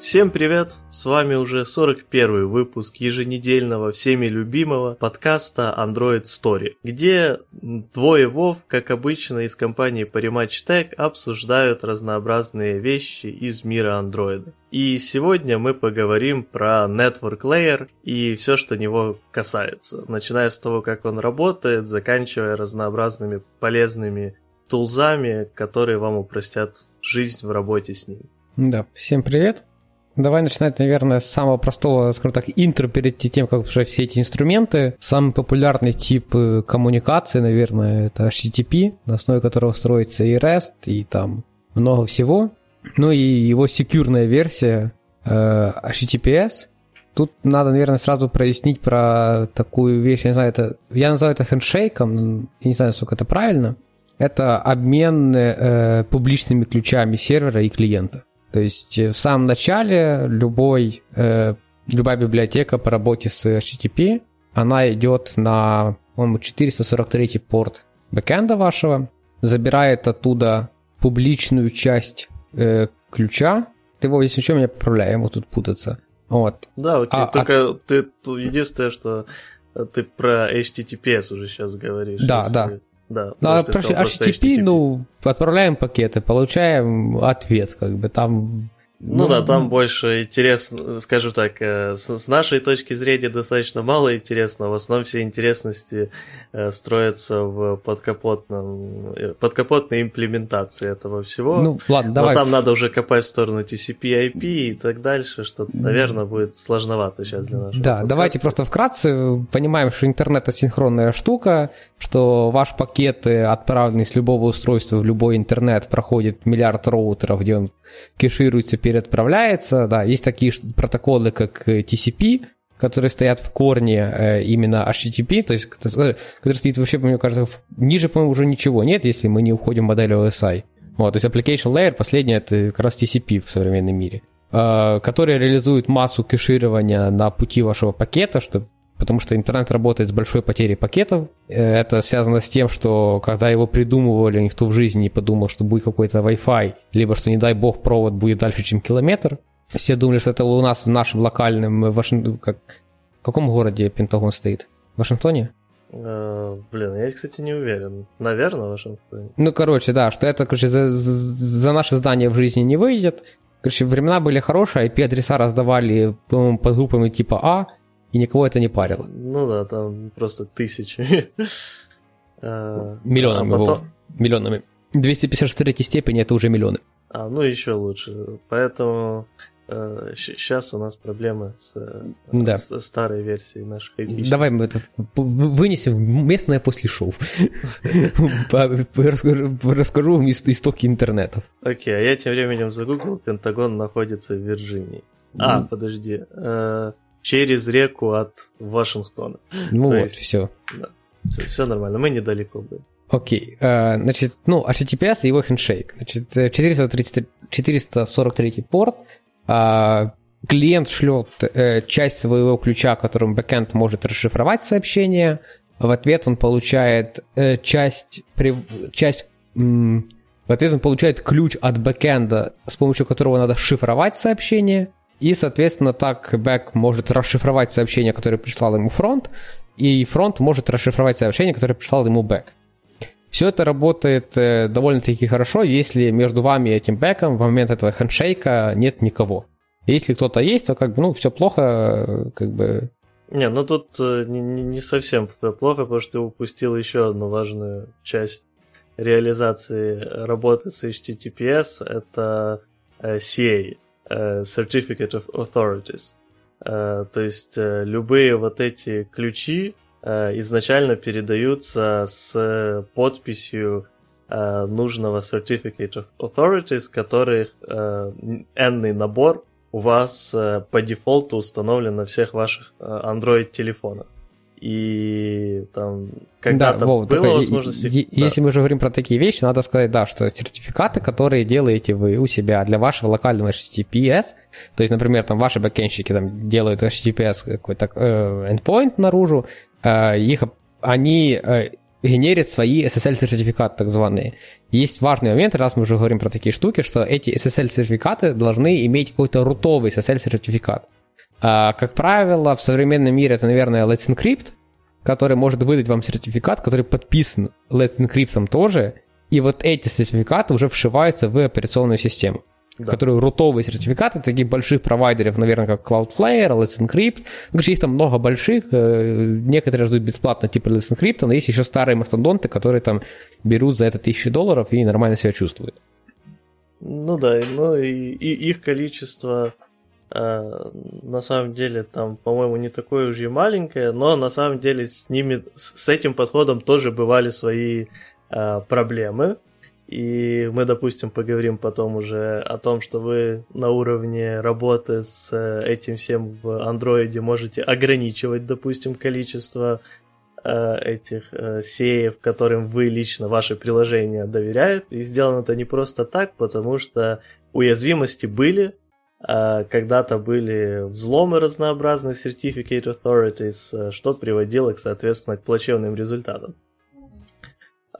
Всем привет! С вами уже 41 выпуск еженедельного всеми любимого подкаста Android Story, где двое Вов, как обычно, из компании Parimatch Tech обсуждают разнообразные вещи из мира андроида. И сегодня мы поговорим про Network Layer и все, что него касается, начиная с того, как он работает, заканчивая разнообразными полезными тулзами, которые вам упростят жизнь в работе с ним. Да, всем привет. Давай начинать, наверное, с самого простого, скажем так, интро перед тем, как уже все эти инструменты. Самый популярный тип э, коммуникации, наверное, это HTTP, на основе которого строится и REST, и там много всего. Ну и его секьюрная версия э, HTTPS. Тут надо, наверное, сразу прояснить про такую вещь, я не знаю, это, я называю это хендшейком, я не знаю, сколько это правильно. Это обмен э, публичными ключами сервера и клиента. То есть э, в самом начале любой, э, любая библиотека по работе с HTTP, она идет на, по-моему, 443 порт бэкэнда вашего, забирает оттуда публичную часть э, ключа. Ты его, если что, меня поправляй, ему тут путаться. Вот. Да, окей, а, только а... ты, единственное, что ты про HTTPS уже сейчас говоришь. Да, да. Да, ну, а про HTTP, HTTP, ну, отправляем пакеты, получаем ответ, как бы там ну, ну да, там больше интересно, скажу так, э, с, нашей точки зрения достаточно мало интересного. В основном все интересности э, строятся в подкапотном, э, подкапотной имплементации этого всего. Ну, ладно, давай. Но там надо уже копать в сторону TCP, IP и так дальше, что, наверное, будет сложновато сейчас для нашего Да, подкаста. давайте просто вкратце понимаем, что интернет асинхронная штука, что ваш пакет, отправленный с любого устройства в любой интернет, проходит миллиард роутеров, где он кешируется, переотправляется. Да, есть такие протоколы, как э, TCP, которые стоят в корне э, именно HTTP, то есть который стоит вообще, мне кажется, ниже, по-моему, уже ничего нет, если мы не уходим в модель OSI. Вот, то есть application layer, последнее, это как раз TCP в современном мире, э, который реализует массу кеширования на пути вашего пакета, чтобы потому что интернет работает с большой потерей пакетов. Э, это связано с тем, что когда его придумывали, никто в жизни не подумал, что будет какой-то Wi-Fi, либо что, не дай бог, провод будет дальше, чем километр. Все думали, что это у нас в нашем локальном, Вашингтоне, как... в каком городе Пентагон стоит? В Вашингтоне? Uh, блин, я, кстати, не уверен. Наверное, в Вашингтоне. Ну, короче, да, что это, короче, за, за наше здание в жизни не выйдет. Короче, времена были хорошие, IP-адреса раздавали, по-моему, под группами типа А, и никого это не парило. Ну да, там просто тысячи. А, миллионами, а потом... миллионами. 254 степени это уже миллионы. А, ну еще лучше. Поэтому э, сейчас у нас проблемы с, э, да. с старой версией наших. Давай мы это вынесем местное после шоу. Расскажу вам истоки интернетов. Окей, а я тем временем загуглил, Пентагон находится в Вирджинии. А, подожди. Э, через реку от Вашингтона. Ну То вот, есть, все. Да, все. Все нормально, мы недалеко были. Окей, uh, значит, ну, HTTPS и его хендшейк. Значит, 430, 443 порт, uh, клиент шлет uh, часть своего ключа, которым бэкэнд может расшифровать сообщение, в ответ он получает часть, часть в ответ он получает ключ от бэкэнда, с помощью которого надо шифровать сообщение, и, соответственно, так бэк может расшифровать сообщение, которое прислал ему фронт, и фронт может расшифровать сообщение, которое прислал ему бэк. Все это работает э, довольно-таки хорошо, если между вами и этим бэком в момент этого хендшейка нет никого. Если кто-то есть, то как бы, ну, все плохо, э, как бы... Не, ну тут э, не, не совсем плохо, потому что ты упустил еще одну важную часть реализации работы с HTTPS, это CA, certificate of Authorities. Э, то есть э, любые вот эти ключи изначально передаются с подписью нужного Certificate of Authorities, которых n набор у вас по дефолту установлен на всех ваших Android-телефонах и там когда-то да, Вов, было возможность... Е- да. Если мы уже говорим про такие вещи, надо сказать, да, что сертификаты, которые делаете вы у себя для вашего локального HTTPS, то есть, например, там ваши бэкенщики там делают HTTPS какой-то э, endpoint наружу, э, их, они, э, генерит свои SSL-сертификаты, так званые. Есть важный момент, раз мы уже говорим про такие штуки, что эти SSL-сертификаты должны иметь какой-то рутовый SSL-сертификат. А, как правило, в современном мире это, наверное, Let's Encrypt, который может выдать вам сертификат, который подписан Let's Encrypt тоже, и вот эти сертификаты уже вшиваются в операционную систему да. которые рутовые сертификаты, таких больших провайдеров, наверное, как Cloudflare, Let's Encrypt. Короче, их там много больших, э, некоторые ждут бесплатно, типа Let's Encrypt, но есть еще старые мастодонты, которые там берут за это тысячи долларов и нормально себя чувствуют. Ну да, ну и, и их количество на самом деле там, по-моему, не такое уж и маленькое, но на самом деле с ними, с этим подходом тоже бывали свои э, проблемы. И мы, допустим, поговорим потом уже о том, что вы на уровне работы с э, этим всем в андроиде можете ограничивать, допустим, количество э, этих э, сеев, которым вы лично, ваше приложение доверяет. И сделано это не просто так, потому что уязвимости были, когда-то были взломы разнообразных Certificate Authorities, э, что приводило, соответственно, к плачевным результатам.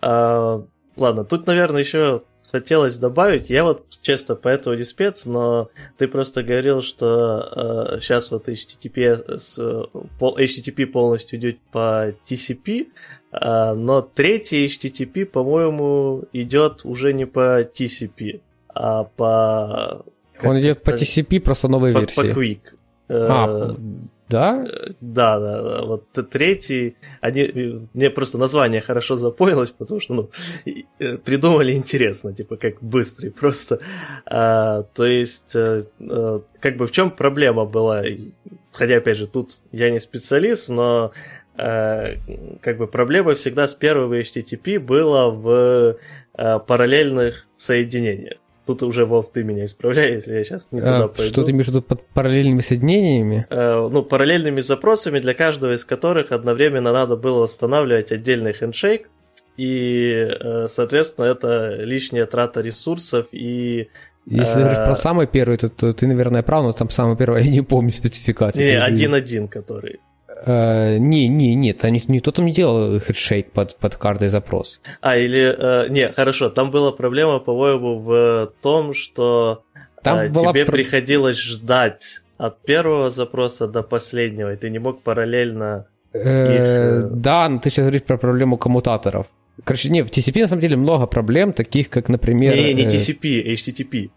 А, Ладно, тут, наверное, еще хотелось добавить, я вот, честно, по этому не спец, но ты просто говорил, что э, сейчас вот HTTP, с, пол, HTTP полностью идет по TCP, э, но третий HTTP, по-моему, идет уже не по TCP, а по... Он идет по TCP, просто новой по, версии. По Quick. А, да? Да, да, да. Вот третий, они, мне просто название хорошо запомнилось, потому что, ну, э, придумали интересно, типа, как быстрый просто. А, то есть, а, как бы в чем проблема была? Хотя, опять же, тут я не специалист, но а, как бы проблема всегда с первого HTTP была в а, параллельных соединениях. Тут уже, Вов, ты меня исправляй, если я сейчас не туда а, пойду. Что ты имеешь в виду под параллельными соединениями? Э, ну, параллельными запросами, для каждого из которых одновременно надо было устанавливать отдельный хендшейк, и, э, соответственно, это лишняя трата ресурсов и... Если говоришь про самый первый, то, то ты, наверное, прав, но там самый первый, я не помню спецификации. Не, один-один, который. Uh, не, не, нет, они, никто там не делал хедшейк под, под каждый запрос. А, или, uh, не, хорошо, там была проблема, по-моему, в том, что там uh, была тебе приходилось ждать от первого запроса до последнего, и ты не мог параллельно uh, их... Да, но ты сейчас говоришь про проблему коммутаторов. Короче, не, в TCP на самом деле много проблем, таких как, например... Не, не TCP, HTTP.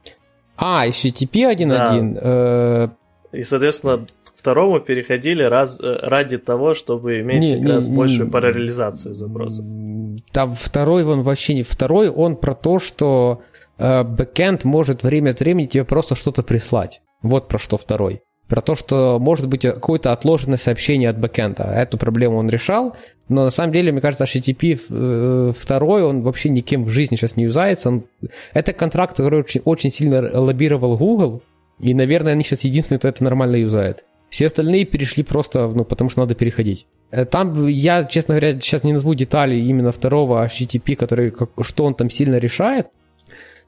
А, HTTP 1.1. Да. И, соответственно, второму переходили раз, э, ради того, чтобы иметь не, как не, раз не, большую не, параллелизацию запросов. Там второй он вообще не... Второй он про то, что э, бэкэнд может время от времени тебе просто что-то прислать. Вот про что второй. Про то, что может быть какое-то отложенное сообщение от бэкэнда. Эту проблему он решал, но на самом деле, мне кажется, HTTP э, второй, он вообще никем в жизни сейчас не юзается. Он... Это контракт, который очень, очень сильно лоббировал Google, и, наверное, они сейчас единственные, кто это нормально юзает. Все остальные перешли просто, ну, потому что надо переходить. Э, там я, честно говоря, сейчас не назову детали именно второго HTTP, который, как, что он там сильно решает,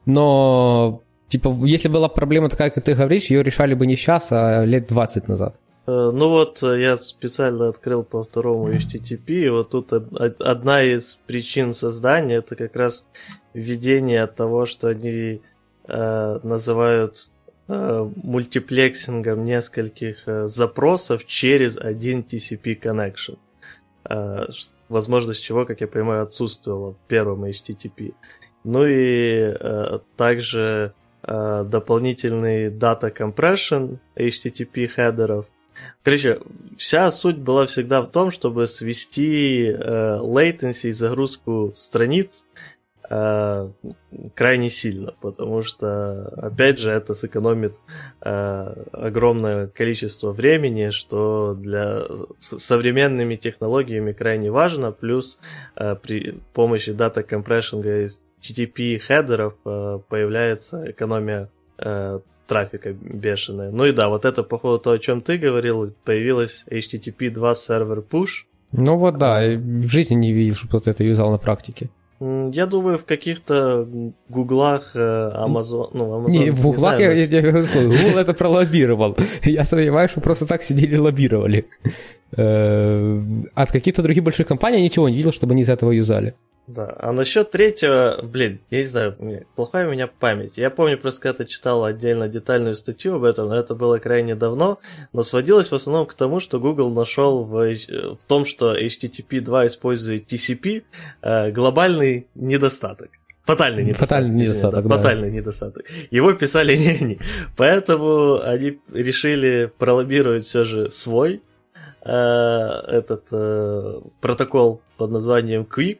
но, типа, если была проблема такая, как ты говоришь, ее решали бы не сейчас, а лет 20 назад. Э, ну вот, э, я специально открыл по второму HTTP, и вот тут одна из причин создания, это как раз введение того, что они э, называют мультиплексингом нескольких э, запросов через один TCP connection. Э, возможность чего, как я понимаю, отсутствовала в первом HTTP. Ну и также дополнительный data compression HTTP header ов. Короче, вся суть была всегда в том, чтобы свести latency и загрузку страниц э, крайне сильно, потому что, опять же, это сэкономит э, огромное количество времени, что для с современными технологиями крайне важно, плюс э, при помощи data compressing а из HTTP header ов э, появляется экономия э, трафика бешеная. Ну и да, вот это, походу, то, о чем ты говорил, появилась HTTP 2 сервер push. Ну вот да, в жизни не видел, что кто-то это юзал на практике. Я думаю, в каких-то гуглах, Amazon, ну, Amazon... Не, в гуглах я, я, я, Google это пролоббировал. Я сомневаюсь, что просто так сидели и лоббировали. Э, от каких-то других больших компаний я ничего не видел, чтобы они из этого юзали. Да, а насчет третьего, блин, я не знаю, плохая у меня память. Я помню, просто когда-то читал отдельно детальную статью об этом, но это было крайне давно, но сводилось в основном к тому, что Google нашел в, в том, что HTTP 2 использует TCP, э, глобальный недостаток. Фатальный недостаток. Фатальный недостаток, да. Фатальный недостаток. Его писали не они. Поэтому они решили пролоббировать все же свой э, этот э, протокол под названием Quick,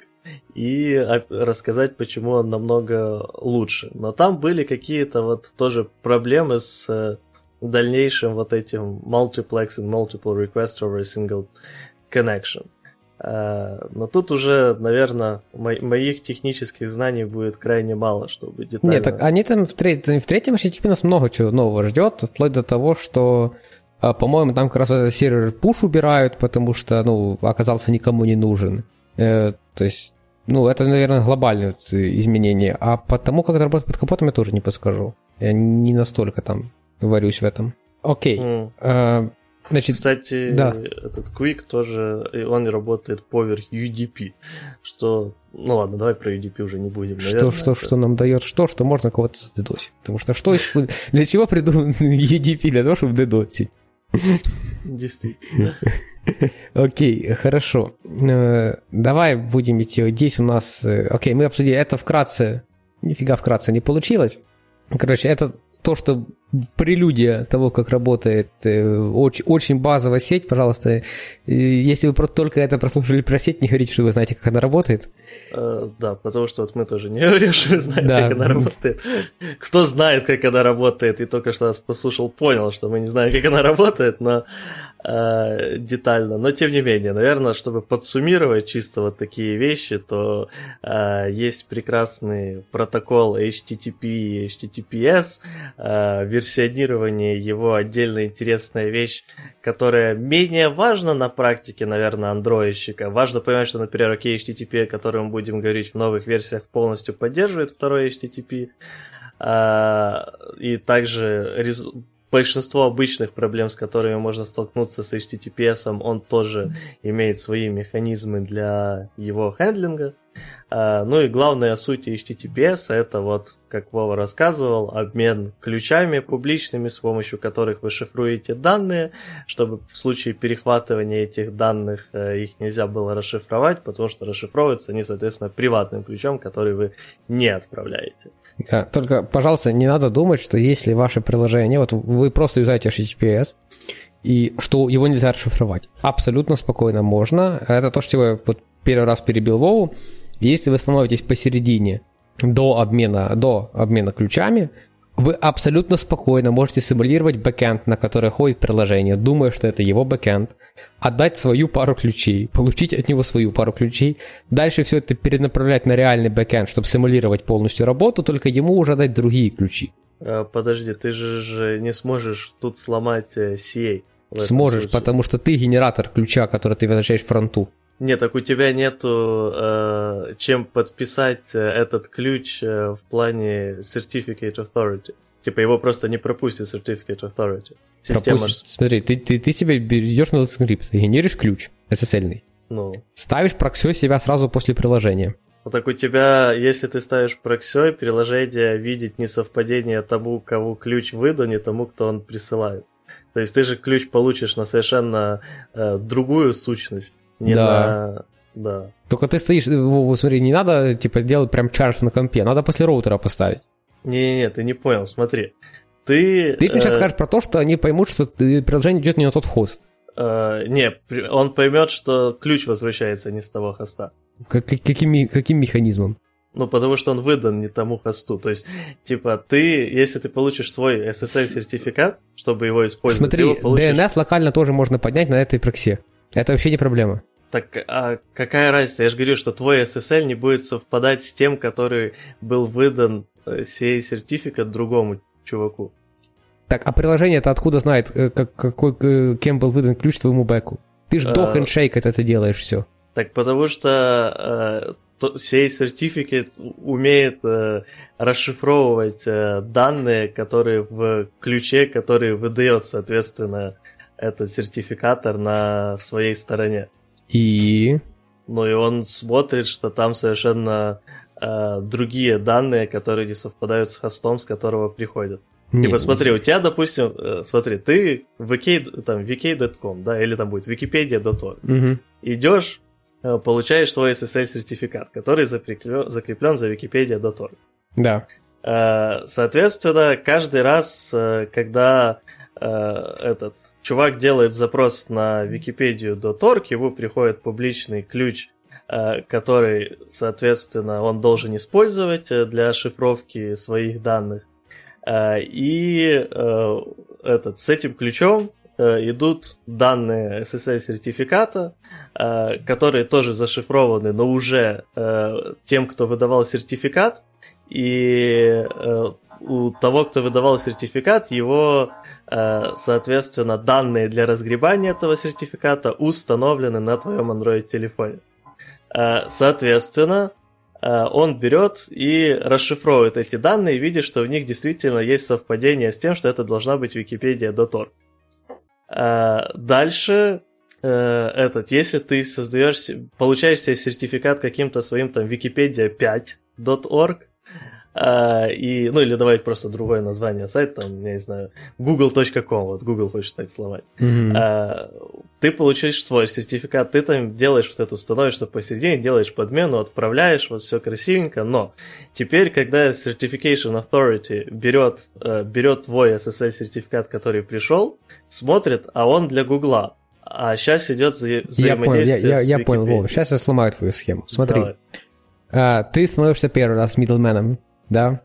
и рассказать, почему он намного лучше. Но там были какие-то вот тоже проблемы с э, дальнейшим вот этим multiplexing, multiple request over a single connection. Э, но тут уже, наверное, мо- моих технических знаний будет крайне мало, чтобы детально... Нет, так они там в, треть, в третьем HTTP нас много чего нового ждет, вплоть до того, что э, по-моему, там как раз этот сервер push убирают, потому что, ну, оказался никому не нужен. То есть ну, это, наверное, глобальное изменение. А потому, как это работает под капотом, я тоже не подскажу. Я не настолько там варюсь в этом. Окей. Mm. А, значит, Кстати, да. этот Quick тоже, он работает поверх UDP, что... Ну ладно, давай про UDP уже не будем, наверное. Что, что, это... что нам дает что, что можно кого-то задедосить. Потому что что для чего придуман UDP? Для того, чтобы дедосить. Действительно. Окей, хорошо. Э, давай будем идти. Здесь у нас... Э, окей, мы обсудили. Это вкратце... Нифига вкратце не получилось. Короче, это то, что прелюдия того, как работает э, очень, очень базовая сеть, пожалуйста, если вы только это прослушали про сеть, не говорите, что вы знаете, как она работает. Uh, да, потому что вот мы тоже не говорим, что знаем, да. как она работает. Кто знает, как она работает, и только что нас послушал, понял, что мы не знаем, как она работает, но э, детально. Но тем не менее, наверное, чтобы подсуммировать чисто вот такие вещи, то э, есть прекрасный протокол HTTP и HTTPS, э, версионирование его отдельно интересная вещь, которая менее важна на практике, наверное, андроидщика. Важно понимать, что, например, окей, HTTP, о котором мы будем говорить в новых версиях, полностью поддерживает второй HTTP. Uh, и также большинство обычных проблем, с которыми можно столкнуться с HTTPS, он тоже имеет свои механизмы для его хендлинга. А, ну и главная суть HTTPS это вот, как Вова рассказывал, обмен ключами публичными, с помощью которых вы шифруете данные, чтобы в случае перехватывания этих данных э, их нельзя было расшифровать, потому что расшифровываются они, соответственно, приватным ключом, который вы не отправляете. Да, только, пожалуйста, не надо думать, что если ваше приложение, вот вы просто юзаете HTTPS, и что его нельзя расшифровать. Абсолютно спокойно можно. Это то, что я первый раз перебил Вову. Если вы становитесь посередине до обмена, до обмена ключами, вы абсолютно спокойно можете симулировать бэкэнд, на который ходит приложение, думая, что это его бэкэнд, отдать свою пару ключей, получить от него свою пару ключей, дальше все это перенаправлять на реальный бэкэнд, чтобы симулировать полностью работу, только ему уже дать другие ключи. А, подожди, ты же, не сможешь тут сломать э, CA. Сможешь, случае. потому что ты генератор ключа, который ты возвращаешь фронту. Нет, так у тебя нету э, чем подписать э, этот ключ э, в плане Certificate Authority. Типа его просто не пропустит Certificate Authority. Система пропустит. Смотри, ты, ты, ты себе берешь на скрипт, генеришь ключ SSL. Ну. Ставишь проксё себя сразу после приложения. Вот так у тебя, если ты ставишь проксё, приложение видит несовпадение тому, кого ключ выдан, и тому, кто он присылает. То есть ты же ключ получишь на совершенно э, другую сущность. Не да. на... Да. Только ты стоишь, вот, смотри, не надо, типа, делать прям чарж на компе, надо после роутера поставить. Не-не-не, ты не понял, смотри. Ты... Ты мне сейчас э... скажешь про то, что они поймут, что ты, приложение идет не на тот хост. Uh, не, он поймет, что ключ возвращается не с того хоста. Как, каким, каким механизмом? Ну, потому что он выдан не тому хосту. То есть, типа, ты, если ты получишь свой SSL-сертификат, чтобы его использовать, Смотри, его получишь... DNS локально тоже можно поднять на этой проксе. Это вообще не проблема. Так а какая разница? Я же говорю, что твой SSL не будет совпадать с тем, который был выдан э, сей сертификат другому чуваку. Так, а приложение это откуда знает, э, как, какой, э, кем был выдан ключ твоему бэку? Ты же до а... хендшейка это делаешь все. Так потому что э, сей сертификат умеет э, расшифровывать э, данные, которые в ключе, который выдает, соответственно, этот сертификатор на своей стороне. И... Ну и он смотрит, что там совершенно э, другие данные, которые не совпадают с хостом, с которого приходят. Не, типа, смотри, у тебя, допустим, э, смотри, ты в vk, там, vk.com, да, или там будет wikipedia.org. Угу. Идешь, э, получаешь свой SSL-сертификат, который закреплен, закреплен за wikipedia.org. Да. Э, соответственно, каждый раз, э, когда этот чувак делает запрос на wikipedia.org, ему приходит публичный ключ, который, соответственно, он должен использовать для шифровки своих данных. И этот, с этим ключом идут данные SSL-сертификата, которые тоже зашифрованы, но уже тем, кто выдавал сертификат, и э, у того, кто выдавал сертификат, его, э, соответственно, данные для разгребания этого сертификата установлены на твоем Android-телефоне. Э, соответственно, э, он берет и расшифровывает эти данные, видя, что в них действительно есть совпадение с тем, что это должна быть. Э, дальше этот, если ты создаешь, получаешь себе сертификат каким-то своим там Wikipedia 5.org, а, и, ну или давай просто другое название сайта, там, я не знаю, google.com, вот Google хочет так сломать. Mm-hmm. А, ты получаешь свой сертификат, ты там делаешь вот эту, становишься посередине, делаешь подмену, отправляешь, вот все красивенько, но теперь, когда Certification Authority берет, э, берет твой SSL-сертификат, который пришел, смотрит, а он для Гугла. А сейчас идет вза- взаимодействие я понял, я, я, я понял, Вова, сейчас я сломаю твою схему. Смотри, Давай. А, ты становишься первый раз мидлменом, да,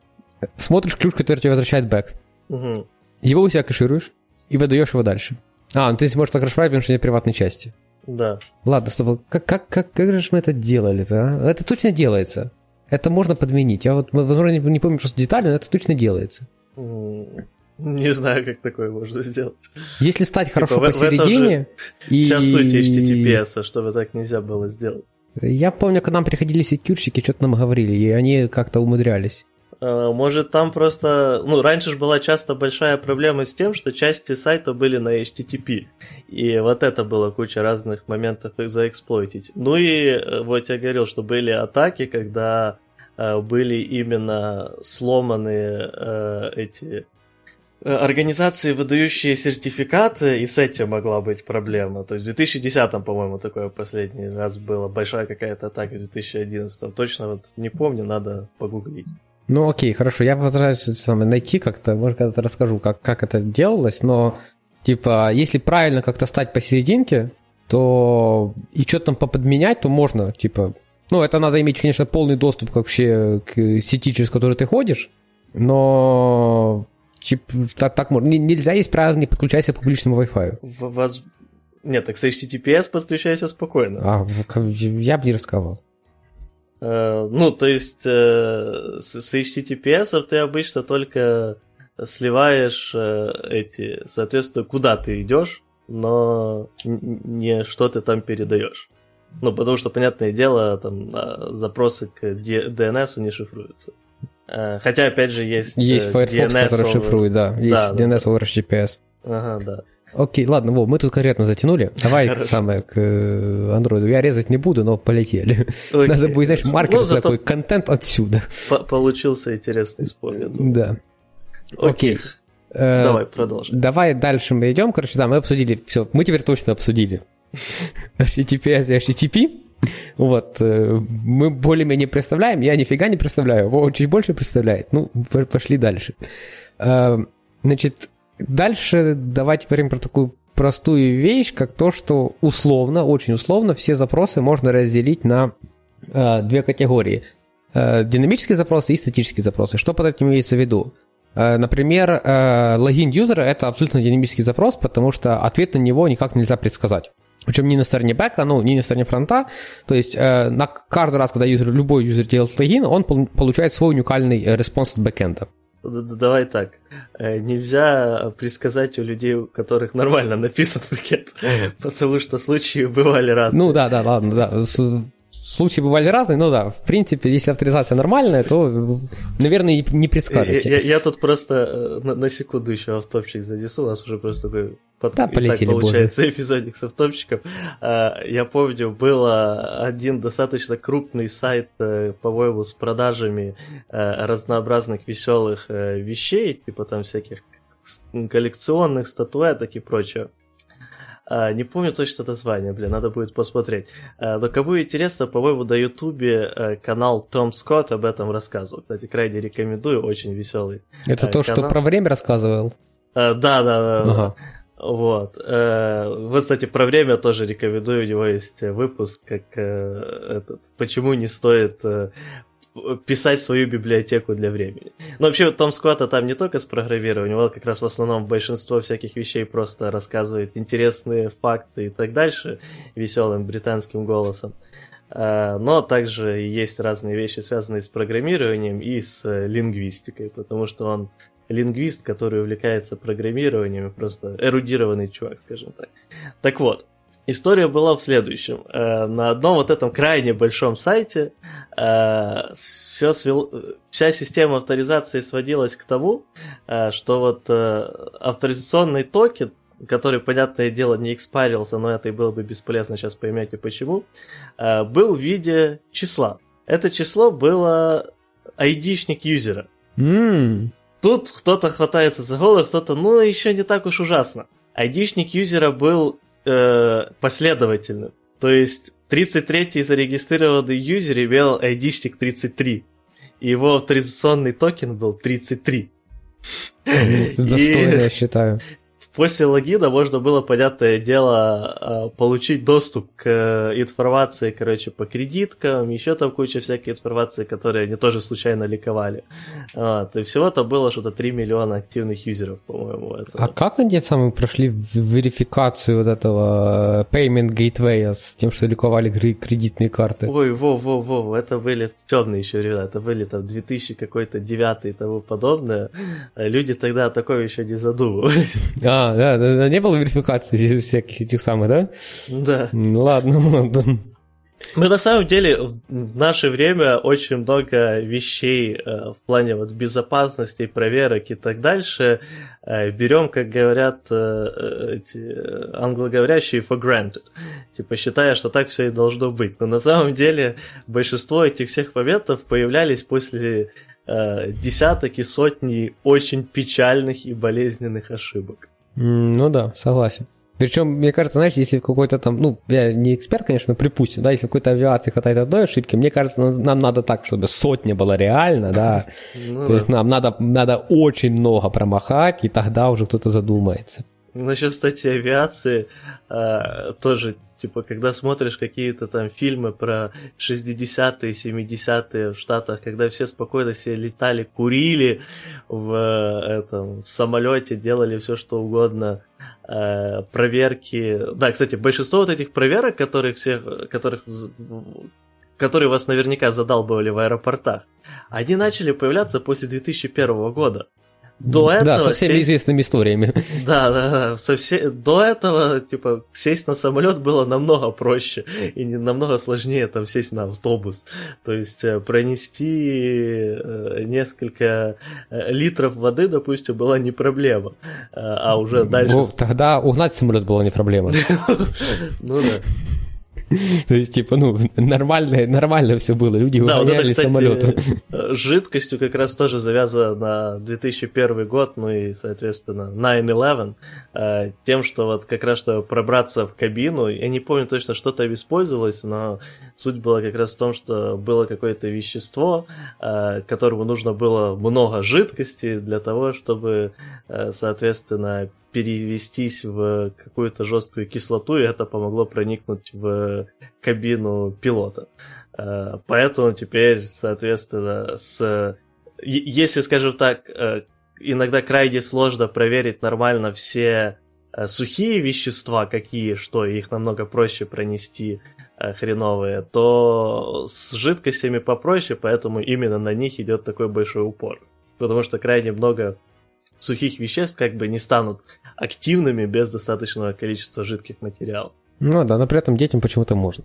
смотришь ключ, который тебе возвращает бэк. Угу. Его у себя кэшируешь и выдаешь его дальше. А, ну ты можешь так расшифровать, потому что нет приватной части. Да. Ладно, стоп, как, как, как, как же мы это делали-то, а? Это точно делается. Это можно подменить. Я вот, возможно, не, не помню просто детали, но это точно делается. Не знаю, как такое можно сделать. Если стать типа хорошо в, посередине... В и... Вся суть HTTPS, чтобы так нельзя было сделать. Я помню, к нам приходили секьюрщики, что-то нам говорили, и они как-то умудрялись. Э, может, там просто... Ну, раньше же была часто большая проблема с тем, что части сайта были на HTTP. И вот это было куча разных моментов их заэксплойтить. Ну и э, вот я говорил, что были атаки, когда э, были именно сломаны эти организации, выдающие сертификаты, и с этим могла быть проблема. То есть в 2010, по-моему, такое последний раз было. Большая какая-то атака в 2011. Точно вот не помню, надо погуглить. Ну окей, хорошо, я постараюсь самое, найти как-то, может, когда-то расскажу, как, как это делалось, но типа, если правильно как-то стать посерединке, то и что-то там поподменять, то можно, типа, ну, это надо иметь, конечно, полный доступ вообще к сети, через которую ты ходишь, но типа, так, так можно. Нельзя есть правило не подключайся к публичному Wi-Fi. Вас... Нет, так с HTTPS подключайся спокойно. А, я бы не рассказывал. Э, ну, то есть э, с HTTPS ты обычно только сливаешь э, эти, соответственно, куда ты идешь, но не что ты там передаешь. Ну, потому что, понятное дело, там запросы к DNS не шифруются. Хотя, опять же, есть Есть Firefox, DNS который over... шифрует, да. Есть да, DNS да. over HTTPS. Ага, да. Окей, ладно, Вов, мы тут конкретно затянули. Давай Хорошо. самое к э, андроиду. Я резать не буду, но полетели. Окей. Надо будет, знаешь, маркер ну, такой, контент отсюда. Получился интересный спор. Да. Окей. Э, давай, продолжим. Давай дальше мы идем. Короче, да, мы обсудили все. Мы теперь точно обсудили. HTTPS и HTTP. Вот, э, мы более-менее представляем, я нифига не представляю, Вова чуть больше представляет. Ну, пошли дальше. Значит, Дальше давайте поговорим про такую простую вещь, как то, что условно, очень условно, все запросы можно разделить на э, две категории. Э, динамические запросы и статические запросы. Что под этим имеется в виду? Э, например, э, логин юзера – это абсолютно динамический запрос, потому что ответ на него никак нельзя предсказать. Причем не на стороне бэка, ну, не на стороне фронта. То есть э, на каждый раз, когда юзер, любой юзер делает логин, он получает свой уникальный э, response от бэкэнда. Давай так. Э, нельзя предсказать у людей, у которых нормально написан бэкенд, потому что случаи бывали разные. Ну да, да, ладно, да. Случаи бывали разные, но да, в принципе, если авторизация нормальная, то, наверное, не предскажете. Я, я, я тут просто э, на, на секунду еще оффтопчик занесу, у нас уже просто такой под... да, полетели, так получается боже. эпизодик с оффтопчиком. А, я помню, был один достаточно крупный сайт, э, по-моему, с продажами э, разнообразных веселых вещей, типа там всяких коллекционных статуэток и прочее. А, не помню точно название, блин, надо будет посмотреть. А, но кому интересно, по-моему, на ютубе э, канал Том Скотт об этом рассказывал. Кстати, крайне рекомендую, очень веселый. Это э, то, что про время рассказывал? А, да, да, да. Ага. Вот. Э, вот, кстати, про время тоже рекомендую. У него есть выпуск, как этот, почему не стоит писать свою библиотеку для времени. Но вообще Том Скотта там не только с программированием, него как раз в основном большинство всяких вещей просто рассказывает интересные факты и так дальше веселым британским голосом. А, но также есть разные вещи, связанные с программированием и с лингвистикой, потому что он лингвист, который увлекается программированием, просто эрудированный чувак, скажем так. Так вот, История была в следующем. Э, на одном вот этом крайне большом сайте э, все свел... вся система авторизации сводилась к тому, э, что вот авторизационный токен, который, понятное дело, не экспарился, но это и было бы бесполезно, сейчас поймете почему, был в виде числа. Это число было ID-шник юзера. Mm. Тут кто-то хватается за голову, кто-то, ну, еще не так уж ужасно. ID-шник юзера был э, последовательным. То есть 33-й зарегистрированный юзер имел ID-штик 33. И его авторизационный токен был 33. Достойно, я считаю после логина можно было, понятное дело, а, получить доступ к э, информации, короче, по кредиткам, еще там куча всякой информации, которые они тоже случайно ликовали. Вот. И всего там было что-то 3 миллиона активных юзеров, по-моему. Этого. А как они сами прошли верификацию вот этого э, payment gateway с тем, что ликовали кредитные карты? Ой, во-во-во, это были темные еще ребята, это были там 2000 какой-то 9 и тому подобное. Люди тогда о таком еще не задумывались. А, а, да, да, не было верификации всяких этих самых, да? Да. Ладно, ладно. Мы на самом деле в наше время очень много вещей э, в плане вот безопасности, проверок и так дальше э, берем, как говорят э, эти англоговорящие, for granted. Типа считая, что так все и должно быть. Но на самом деле большинство этих всех моментов появлялись после десяток и сотни очень печальных и болезненных ошибок. Ну да, согласен. Причем, мне кажется, знаешь, если какой-то там, ну, я не эксперт, конечно, припустим, да, если в какой-то авиации хватает одной ошибки, мне кажется, нам надо так, чтобы сотня была реально, да. Ну, То есть нам надо, надо очень много промахать, и тогда уже кто-то задумается. Насчет, кстати, авиации, э, тоже Типа, когда смотришь какие-то там фильмы про 60-е, 70-е в Штатах, когда все спокойно себе летали, курили в этом в самолете, делали все что угодно, э, проверки. Да, кстати, большинство вот этих проверок, которых всех, которых которые вас наверняка задалбывали в аэропортах, они начали появляться после 2001 года. До этого да, со всеми сесть... известными историями. Да, да, да. Со все... До этого, типа, сесть на самолет было намного проще и намного сложнее там сесть на автобус. То есть э, пронести э, несколько э, литров воды, допустим, была не проблема. А уже дальше... Ну, тогда угнать самолет была не проблема. Ну да. То есть, типа, ну, нормально, нормально все было. Люди да, вот это, кстати, самолеты. жидкостью как раз тоже завязано на 2001 год, ну и, соответственно, 9-11, э, тем, что вот как раз, что пробраться в кабину, я не помню точно, что там использовалось, но суть была как раз в том, что было какое-то вещество, э, которому нужно было много жидкости для того, чтобы, э, соответственно, перевестись в какую-то жесткую кислоту, и это помогло проникнуть в кабину пилота. Э, поэтому теперь, соответственно, с... Если, скажем так, э, иногда крайне сложно проверить нормально все э, сухие вещества, какие, что, их намного проще пронести хреновые, то с жидкостями попроще, поэтому именно на них идет такой большой упор. Потому что крайне много сухих веществ как бы не станут активными без достаточного количества жидких материалов. Ну да, но при этом детям почему-то можно.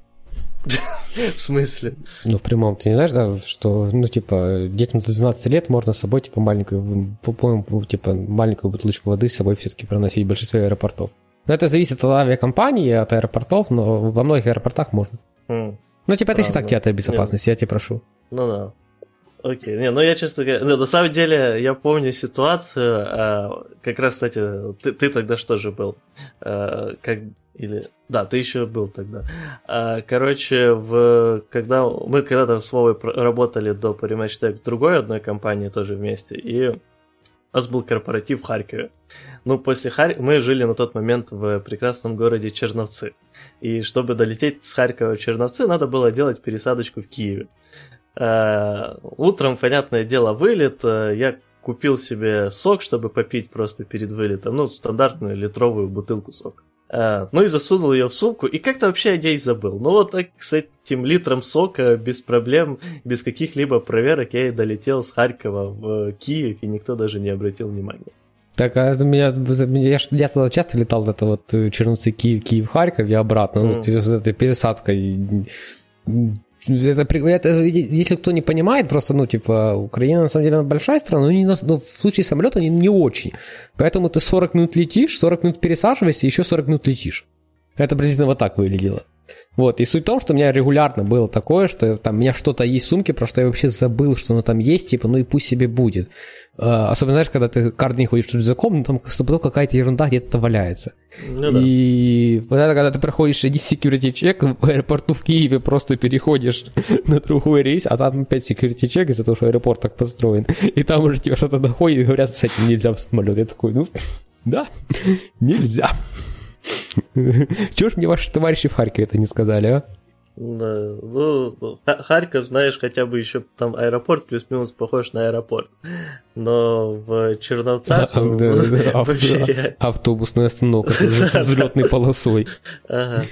В смысле? Ну, в прямом. Ты не знаешь, да, что, ну, типа, детям до 12 лет можно с собой, типа, маленькую, по-моему, типа, маленькую бутылочку воды с собой все-таки проносить в большинстве аэропортов. Но это зависит от авиакомпании, от аэропортов, но во многих аэропортах можно. Хм, Ну, типа, это еще так театр безопасности, я тебя прошу. Ну да. Окей. Не, ну я, честно говоря, ну, на самом деле, я помню ситуацию, а, как раз, кстати, ты, ты тогда что же был? А, как, или, да, ты еще был тогда. А, короче, в, когда мы когда-то с Вовой работали до Parimatch Tech в другой одной компании тоже вместе, и у нас был корпоратив в Харькове. Ну, после Харькова мы жили на тот момент в прекрасном городе Черновцы. И чтобы долететь с Харькова в Черновцы, надо было делать пересадочку в Киеве. Э, Утром, понятное дело, вылет. Э, Я купил себе сок, чтобы попить просто перед вылетом. Ну, стандартную литровую бутылку сока. Э, Ну и засунул ее в сумку, и как-то вообще о ней забыл. Ну вот так с этим литром сока без проблем, без каких-либо проверок я и долетел с Харькова в Киев, и никто даже не обратил внимания. Так, а меня, я, я туда часто летал, вот это вот Черновцы, Киев, Киев, Харьков и обратно, ну, то есть вот этой пересадкой. Это, это, если кто не понимает, просто, ну, типа, Украина на самом деле большая страна, но, не, но в случае самолета не, не очень. Поэтому ты 40 минут летишь, 40 минут пересаживаешься, еще 40 минут летишь. Это приблизительно вот так выглядело. Вот, и суть в том, что у меня регулярно было такое, что там у меня что-то есть в сумке, про что я вообще забыл, что оно там есть, типа, ну и пусть себе будет. А, особенно, знаешь, когда ты каждый день ходишь с рюкзаком, ну там стопудово какая-то ерунда где-то валяется. Ну да. И вот это, когда ты проходишь один security чек в аэропорту в Киеве, просто переходишь на другой рейс, а там опять security чек из-за того, что аэропорт так построен. И там уже тебе что-то доходит и говорят, с этим нельзя в самолет. Я такой, ну, да, нельзя. Чего ж мне ваши товарищи в Харькове это не сказали, а? Да, ну, Ха- Харьков, знаешь, хотя бы еще там аэропорт плюс-минус похож на аэропорт. Но в Черновцах А, да, да, вообще... Автобусная остановка с взлетной полосой. Ага.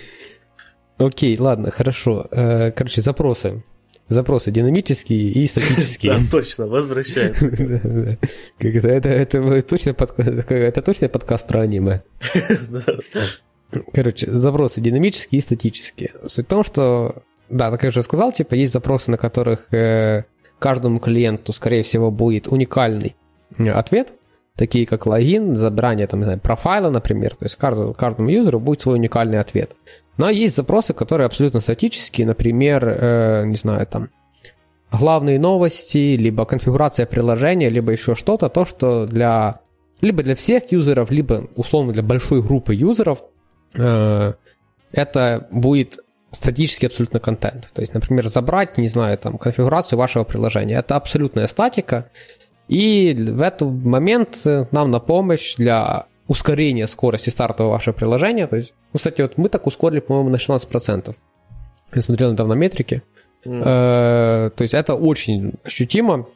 Окей, ладно, хорошо. Э, Короче, запросы. Запросы динамические и статические. Да, точно, возвращаемся. Это, точно подка- это точно подкаст про аниме. Короче, запросы динамические и статические. Суть в том, что, да, как я уже сказал, типа есть запросы, на которых э, каждому клиенту, скорее всего, будет уникальный э, ответ, такие как логин, забрание там, не знаю, профайла, например. То есть каждому, каждому юзеру будет свой уникальный ответ. Но есть запросы, которые абсолютно статические, например, э, не знаю, там, главные новости, либо конфигурация приложения, либо еще что-то, то, что для либо для всех юзеров, либо условно для большой группы юзеров э, это будет статический абсолютно контент. То есть, например, забрать, не знаю, там, конфигурацию вашего приложения. Это абсолютная статика. И в этот момент нам на помощь для ускорения скорости старта вашего приложения. То есть, ну, кстати, вот мы так ускорили, по-моему, на 16%. Я смотрел недавно метрики. Э, То есть это очень ощутимо.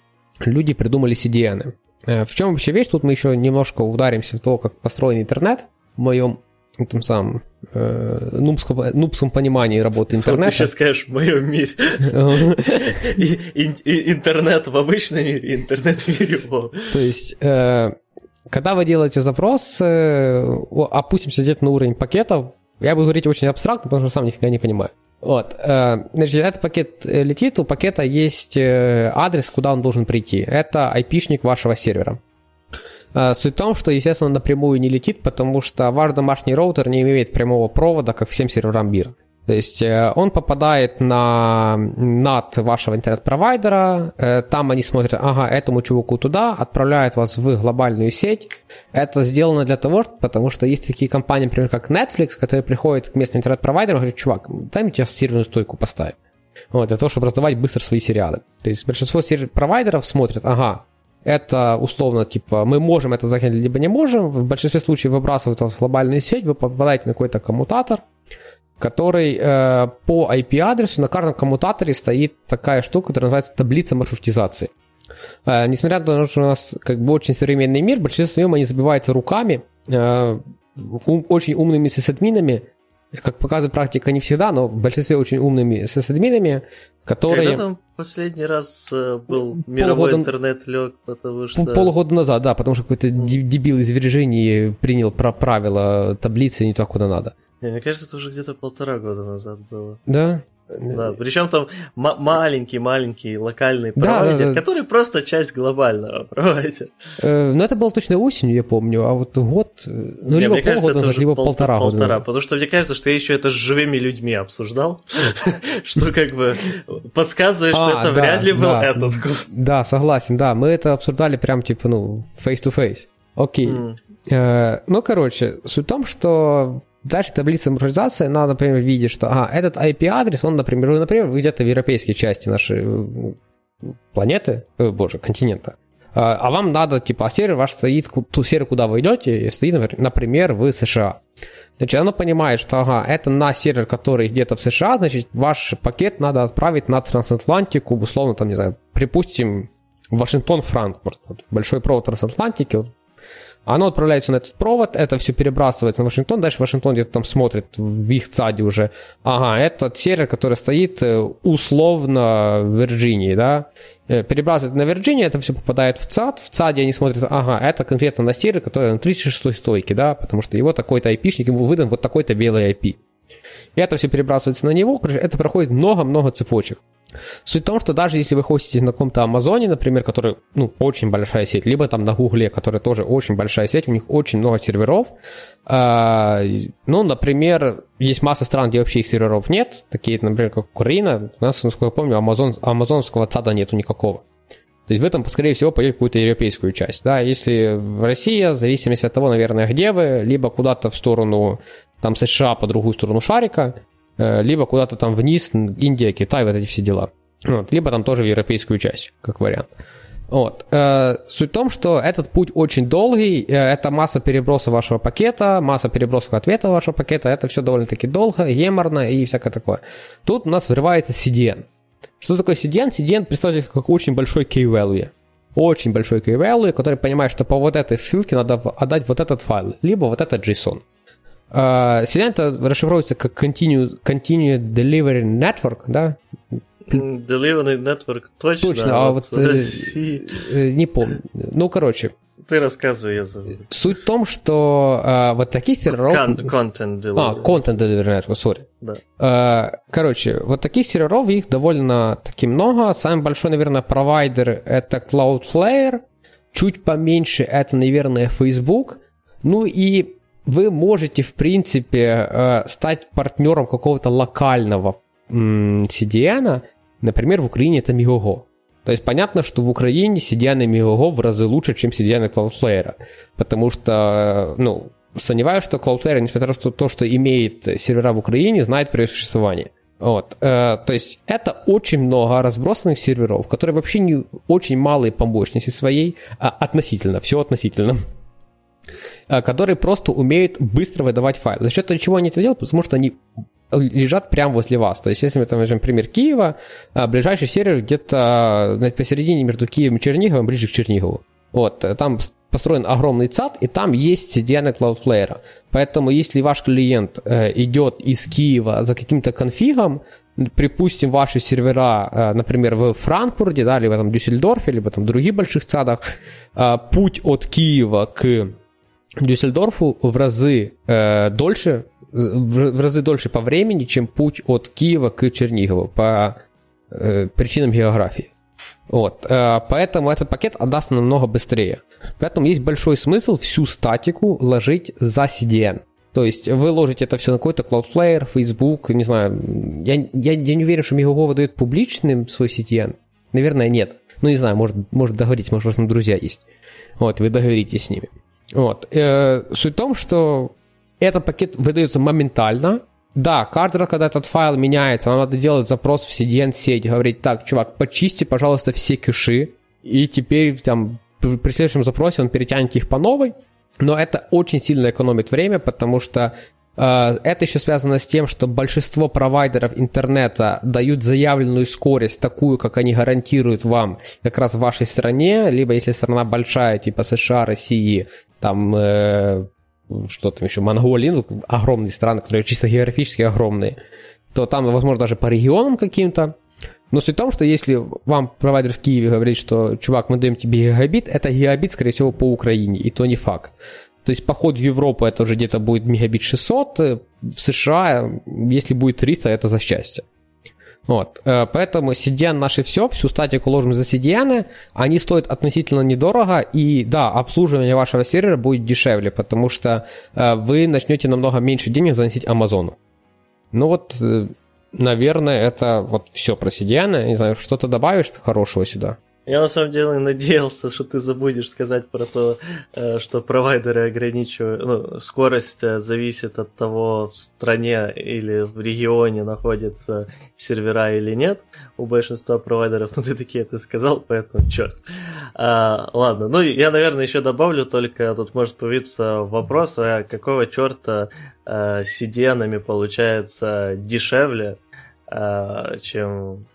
Люди придумали CDN. Э, В чем вообще вещь? Тут мы еще немножко ударимся в то, как построен интернет в моем этом самом э, нубском, нубском понимании работы вот Ты интернета. сейчас скажешь в моем мире. Интернет в обычном мире, интернет в мире. То есть, э, когда вы делаете запрос, опустимся где-то на уровень пакетов, я буду говорить очень абстрактно, потому что сам нифига не понимаю. Вот, э, значит, этот пакет э, летит, у пакета есть э, адрес, куда он должен прийти. Это IP-шник вашего сервера. Суть в том, что, естественно, напрямую не летит, потому что ваш домашний роутер не имеет прямого провода ко всем серверам мира. То есть э, он попадает на NAT вашего интернет-провайдера, э, там они смотрят, ага, этому чуваку туда, отправляют вас в глобальную сеть. Это сделано для того, потому что есть такие компании, например, как Netflix, которые приходят к местному интернет-провайдеру и говорят, чувак, дай мне сейчас серверную стойку поставить. Вот, для того, чтобы раздавать быстро свои сериалы. То есть большинство провайдеров смотрят, ага, это условно, типа, мы можем это захендить, либо не можем. В большинстве случаев выбрасывают вас в глобальную сеть, вы попадаете на какой-то коммутатор, который э, по IP-адресу на каждом коммутаторе стоит такая штука, которая называется таблица маршрутизации. Э, несмотря на то, что у нас как бы очень современный мир, большинство своем они забиваются руками, э, ум- очень умными сисадминами, как показывает практика, не всегда, но в большинстве очень умными сисадминами, которые... Когда там последний раз э, был мировой Полгода- интернет лег, потому что... Полгода назад, да, потому что какой-то де- дебил из Вирджинии принял про правила таблицы не туда, куда надо. Не, мне кажется, это уже где-то полтора года назад было. Да? Да, причем там маленький-маленький локальный провайдер, да, да, который просто часть глобального провайдера. Э, ну, это было точно осенью, я помню, а вот год, э, ну, Не, либо полгода кажется, назад, либо пол- полтора, полтора года Потому что мне кажется, что я еще это с живыми людьми обсуждал, что как бы подсказывает, что а, это вряд ли был этот год. Да, согласен, да, мы это обсуждали прям типа, ну, face-to-face. Окей. Э, ну, короче, суть в том, что Дальше таблица маршрутизации, надо, например, видеть, что ага, этот IP-адрес, он, например, вы, например, где-то в европейской части нашей э, планеты, э, боже, континента, а, а вам надо, типа, а сервер ваш стоит, ту сервер, куда вы идете, стоит, например, в США. Значит, оно понимает, что, ага, это на сервер, который где-то в США, значит, ваш пакет надо отправить на трансатлантику, условно, там, не знаю, припустим, Вашингтон-Франкфурт. Вот, большой провод трансатлантики, вот, оно отправляется на этот провод, это все перебрасывается на Вашингтон, дальше Вашингтон где-то там смотрит в их ЦАДе уже, ага, этот сервер, который стоит э, условно в Вирджинии, да, э, перебрасывает на Вирджинию, это все попадает в ЦАД, в ЦАДе они смотрят, ага, это конкретно на сервер, который на 36 стойке, да, потому что его такой-то айпишник, ему выдан вот такой-то белый IP. И это все перебрасывается на него, это проходит много-много цепочек. Суть в том, что даже если вы хостите на каком-то Амазоне, например, который, ну, очень большая сеть, либо там на Гугле, которая тоже очень большая сеть, у них очень много серверов, э, ну, например, есть масса стран, где вообще их серверов нет, такие, например, как Украина, у нас, насколько я помню, Амазон, амазонского ЦАДа нету никакого. То есть вы там, скорее всего, пойдете какую-то европейскую часть. Да? Если в России, в зависимости от того, наверное, где вы, либо куда-то в сторону там США, по другую сторону шарика, либо куда-то там вниз, Индия, Китай, вот эти все дела. Вот. Либо там тоже в европейскую часть, как вариант. Вот. Э, суть в том, что этот путь очень долгий, э, это масса перебросов вашего пакета, масса перебросов ответа вашего пакета, это все довольно-таки долго, геморно и всякое такое. Тут у нас вырывается CDN. Что такое CDN? CDN, представьте, как очень большой key-value. Очень большой key-value, который понимает, что по вот этой ссылке надо отдать вот этот файл, либо вот этот JSON. CDN это расшифровывается как Continued, Continued Delivery Network, да? Delivery Network, точно. Точно, а вот, вот э, э, не помню. Ну, короче. Ты рассказывай, я забыл. Суть в том, что э, вот таких серверов... Con- content Delivery. А, Content Delivery Network, сори. Да. Э, короче, вот таких серверов, их довольно таки много. Самый большой, наверное, провайдер это Cloudflare. Чуть поменьше это, наверное, Facebook. Ну и вы можете, в принципе, э, стать партнером какого-то локального CDN, например, в Украине это Migogo. То есть понятно, что в Украине CDN Migogo в разы лучше, чем CDN Cloudflare, потому что, ну, сомневаюсь, что Cloudflare, несмотря на то, что имеет сервера в Украине, знает про ее существование. Вот. Э, то есть это очень много разбросанных серверов, которые вообще не очень малые по мощности своей, а относительно, все относительно. Э, которые просто умеют быстро выдавать файлы. За счет чего они это делают? Потому что они лежат прямо возле вас. То есть, если мы там возьмем пример Киева, э, ближайший сервер где-то посередине между Киевом и Черниговым, ближе к Чернигову. Вот, э, там построен огромный ЦАД, и там есть CDN Cloudflare. Поэтому, если ваш клиент э, идет из Киева за каким-то конфигом, припустим, ваши сервера, например, в Франкфурте, да, либо там Дюссельдорфе, либо там в других больших ЦАДах, путь от Киева к Дюссельдорфу в разы э, дольше, в разы дольше по времени, чем путь от Киева к Чернигову по э, причинам географии. Вот, э, поэтому этот пакет отдаст намного быстрее. Поэтому есть большой смысл всю статику ложить за CDN. То есть вы ложите это все на какой-то Cloudflare, Facebook, не знаю. Я, я, я не уверен, что Мегаго выдает публичным свой CDN. Наверное, нет. Ну, не знаю, может, может договориться, может, у вас там друзья есть. Вот, вы договоритесь с ними. Вот. Э, суть в том, что этот пакет выдается моментально. Да, каждый раз, когда этот файл меняется, нам надо делать запрос в CDN-сеть, говорить, так, чувак, почисти, пожалуйста, все кэши, и теперь там при следующем запросе он перетянет их по новой, но это очень сильно экономит время, потому что э, это еще связано с тем, что большинство провайдеров интернета дают заявленную скорость, такую, как они гарантируют вам как раз в вашей стране, либо если страна большая, типа США, России, там э, что там еще, Монголия, ну, огромные страны, которые чисто географически огромные, то там, возможно, даже по регионам каким-то. Но суть в том, что если вам провайдер в Киеве говорит, что, чувак, мы даем тебе гигабит, это гигабит, скорее всего, по Украине, и то не факт. То есть поход в Европу это уже где-то будет мегабит 600, в США, если будет 300, это за счастье. Вот. Э, поэтому CDN наши все, всю статику ложим за CDN, они стоят относительно недорого, и да, обслуживание вашего сервера будет дешевле, потому что э, вы начнете намного меньше денег заносить Амазону. Ну вот, э, наверное, это вот все про CDN. Не знаю, что-то добавишь хорошего сюда? Я на самом деле надеялся, что ты забудешь сказать про то, э, что провайдеры ограничивают, ну, скорость э, зависит от того, в стране или в регионе находятся сервера или нет у большинства провайдеров. Ну, ты такие это сказал, поэтому черт. А, ладно, ну, я, наверное, еще добавлю, только тут может появиться вопрос, а какого черта э, CDN получается дешевле, э, чем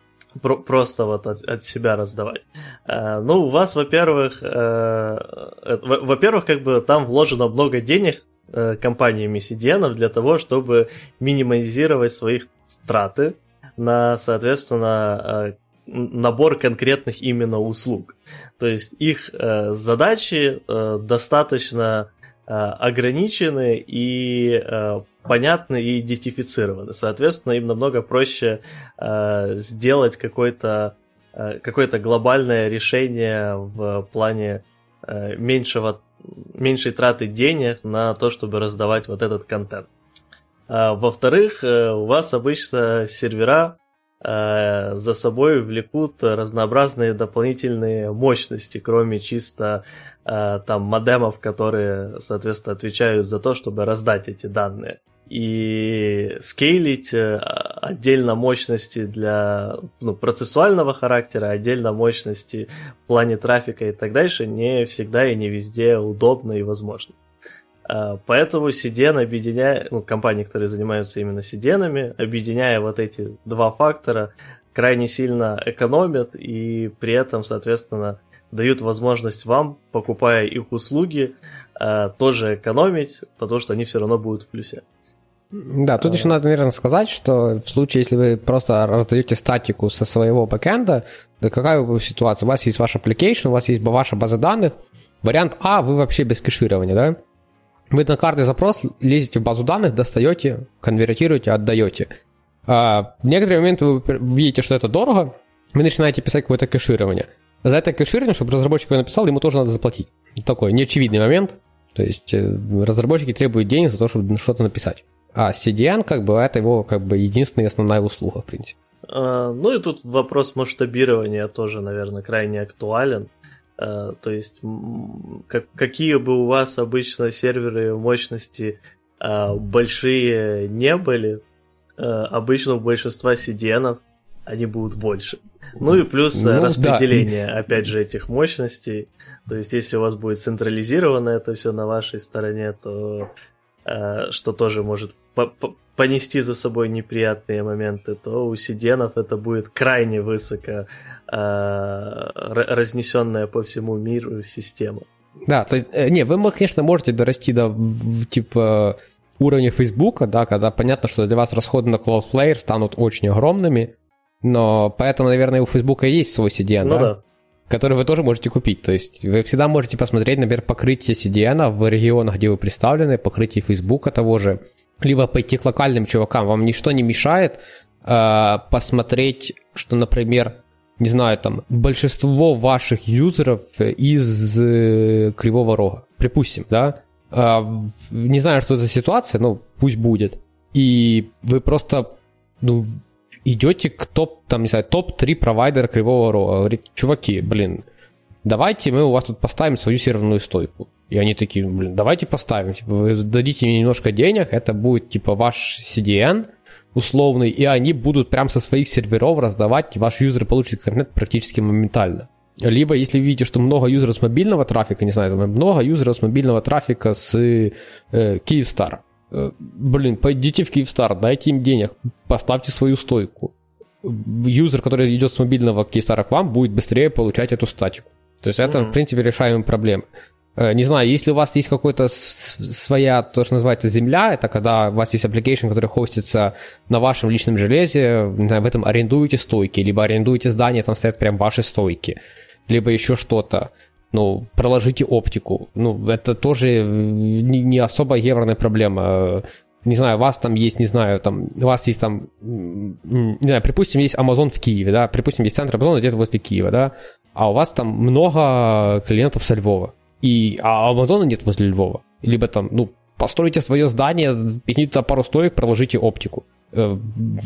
про- просто вот от, от себя раздавать. Э, ну, у вас, во-первых, э, э во-первых, как бы там вложено много денег э, компаниями CDN для того, чтобы минимизировать своих траты на, соответственно, э, набор конкретных именно услуг. То есть их э, задачи э, достаточно ограничены и э, понятны и идентифицированы. Соответственно, им намного проще э, сделать какое-то э, какое-то глобальное решение в плане э, меньшего, меньшей траты денег на то, чтобы раздавать вот этот контент. А, во-вторых, э, у вас обычно сервера э, за собой влекут разнообразные дополнительные мощности, кроме чисто э, там модемов, которые, соответственно, отвечают за то, чтобы раздать эти данные и скейлить э, отдельно мощности для ну, процессуального характера, отдельно мощности в плане трафика и так дальше не всегда и не везде удобно и возможно. А, поэтому CDN объединяя, ну, компании, которые занимаются именно CDN, объединяя вот эти два фактора, крайне сильно экономят и при этом, соответственно, дают возможность вам, покупая их услуги, а, тоже экономить, потому что они все равно будут в плюсе. Да, тут еще надо, наверное, сказать, что в случае, если вы просто раздаете статику со своего бэкэнда, то какая бы ситуация? У вас есть ваш application, у вас есть ваша база данных. Вариант А, вы вообще без кэширования, да? Вы на каждый запрос лезете в базу данных, достаете, конвертируете, отдаете. А в некоторые моменты вы видите, что это дорого, вы начинаете писать какое-то кэширование. За это кэширование, чтобы разработчик его написал, ему тоже надо заплатить. Такой неочевидный момент. То есть э, разработчики требуют денег за то, чтобы что-то написать. А CDN, как бы, это его как бы единственная основная услуга, в принципе. А, ну и тут вопрос масштабирования тоже, наверное, крайне актуален. А, то есть, как, какие бы у вас обычно серверы мощности а, большие не были, обычно у большинства CDN они будут больше. Ну и плюс ну, распределение, да. опять же, этих мощностей. То есть, если у вас будет централизировано это все на вашей стороне, то Э, что тоже может понести за собой неприятные моменты, то у сиденов это будет крайне высоко э, разнесенная по всему миру система. Да, то есть, э, не, вы, конечно, можете дорасти до типа уровня Фейсбука, да, когда понятно, что для вас расходы на Cloudflare станут очень огромными, но поэтому, наверное, у Фейсбука есть свой CDN, ну, да? да который вы тоже можете купить. То есть вы всегда можете посмотреть, например, покрытие CDN в регионах, где вы представлены, покрытие Facebook того же, либо пойти к локальным чувакам. Вам ничто не мешает э, посмотреть, что, например, не знаю, там, большинство ваших юзеров из э, Кривого Рога, припустим, да, э, не знаю, что за ситуация, но пусть будет. И вы просто, ну, идете к топ, там, не знаю, топ-3 провайдера Кривого Рога. Говорит, чуваки, блин, давайте мы у вас тут поставим свою серверную стойку. И они такие, блин, давайте поставим. Типа, вы дадите мне немножко денег, это будет, типа, ваш CDN условный, и они будут прям со своих серверов раздавать, и ваш юзер получит интернет практически моментально. Либо, если видите, что много юзеров с мобильного трафика, не знаю, много юзеров с мобильного трафика с э, Kyivstar, Э, блин, пойдите в Киевстар, дайте им денег, поставьте свою стойку. Юзер, который идет с мобильного Киевстара к вам, будет быстрее получать эту статику. То есть это, mm-hmm. в принципе, решаемая проблема. Э, не знаю, если у вас есть какая-то своя, то, что называется, земля, это когда у вас есть application, который хостится на вашем личном железе, в этом арендуете стойки, либо арендуете здание, там стоят прям ваши стойки, либо еще что-то ну, проложите оптику. Ну, это тоже не, не особо евроная проблема. не знаю, у вас там есть, не знаю, там, у вас есть там, не знаю, припустим, есть Amazon в Киеве, да, припустим, есть центр Amazon где-то возле Киева, да, а у вас там много клиентов со Львова, и, а Амазона нет возле Львова, либо там, ну, постройте свое здание, пихните туда пару стоек, проложите оптику. Э,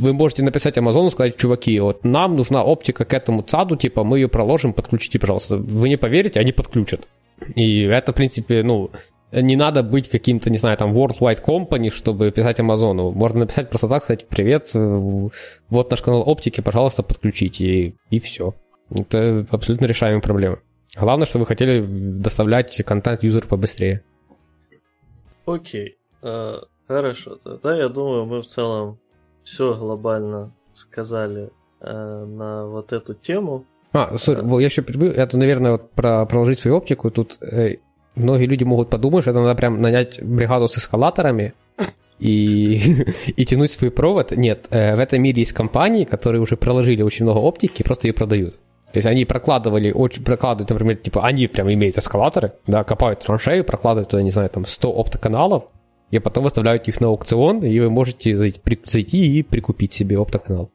вы можете написать Амазону, сказать, чуваки, вот нам нужна оптика к этому ЦАДу, типа, мы ее проложим, подключите, пожалуйста. Вы не поверите, они подключат. И это, в принципе, ну, не надо быть каким-то, не знаю, там, worldwide company, чтобы писать Амазону. Можно написать просто так, сказать, привет, э, вот наш канал оптики, пожалуйста, подключите, и, и все. Это абсолютно решаемая проблема. Главное, что вы хотели доставлять контент юзеру побыстрее. Окей, uh, хорошо. Тогда я думаю, мы в целом все глобально сказали uh, на вот эту тему. А, сори, uh. я еще перебью. Это, наверное, вот про проложить свою оптику. Тут э, многие люди могут подумать, что это надо прям нанять бригаду с эскалаторами и, и тянуть свой провод. Нет, э, в этом мире есть компании, которые уже проложили очень много оптики просто ее продают. То есть они прокладывали, очень, прокладывают, например, типа, они прям имеют эскалаторы, да, копают траншею, прокладывают туда, не знаю, там 100 оптоканалов, и потом выставляют их на аукцион, и вы можете зайти, и прикупить себе оптоканал.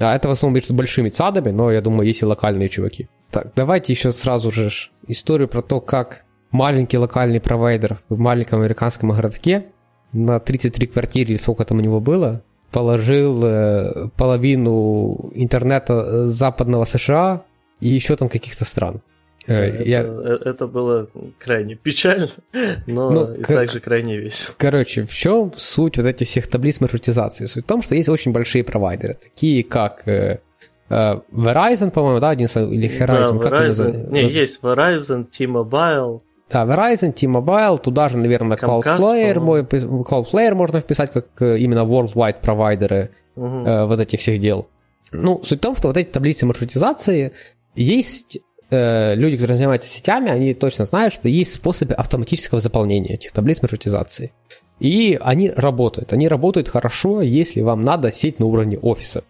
А это в основном между большими цадами, но я думаю, есть и локальные чуваки. Так, давайте еще сразу же историю про то, как маленький локальный провайдер в маленьком американском городке на 33 квартиры или сколько там у него было, положил э, половину интернета западного США и еще там каких-то стран. Э, это, Я... Э, это было крайне печально, но ну, и к... также крайне весело. Короче, в чем суть вот этих всех таблиц маршрутизации? Суть в том, что есть очень большие провайдеры, такие как Verizon, по-моему, да, один или Horizon, да, Verizon. Не, есть Verizon, T-Mobile, да, Verizon, T-Mobile, туда же, наверное, Cloudflare, мой, Cloudflare можно вписать как э, именно worldwide провайдеры угу. э, вот этих всех дел. Ну, суть в том, что вот эти таблицы маршрутизации есть э, люди, которые занимаются сетями, они точно знают, что есть способы автоматического заполнения этих таблиц маршрутизации. И они работают. Они работают хорошо, если вам надо сеть на уровне офиса.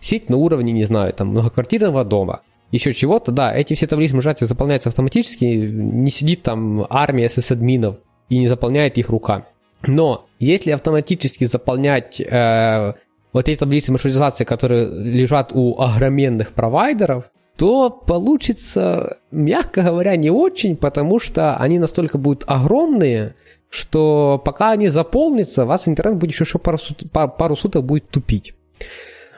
Сеть на уровне, не знаю, там, многоквартирного дома еще чего-то, да, эти все таблицы сжатия заполняются автоматически, не сидит там армия сисадминов и не заполняет их руками. Но если автоматически заполнять э, вот эти таблицы маршрутизации, которые лежат у огроменных провайдеров, то получится, мягко говоря, не очень, потому что они настолько будут огромные, что пока они заполнятся, вас интернет будет еще пару, пару суток будет тупить.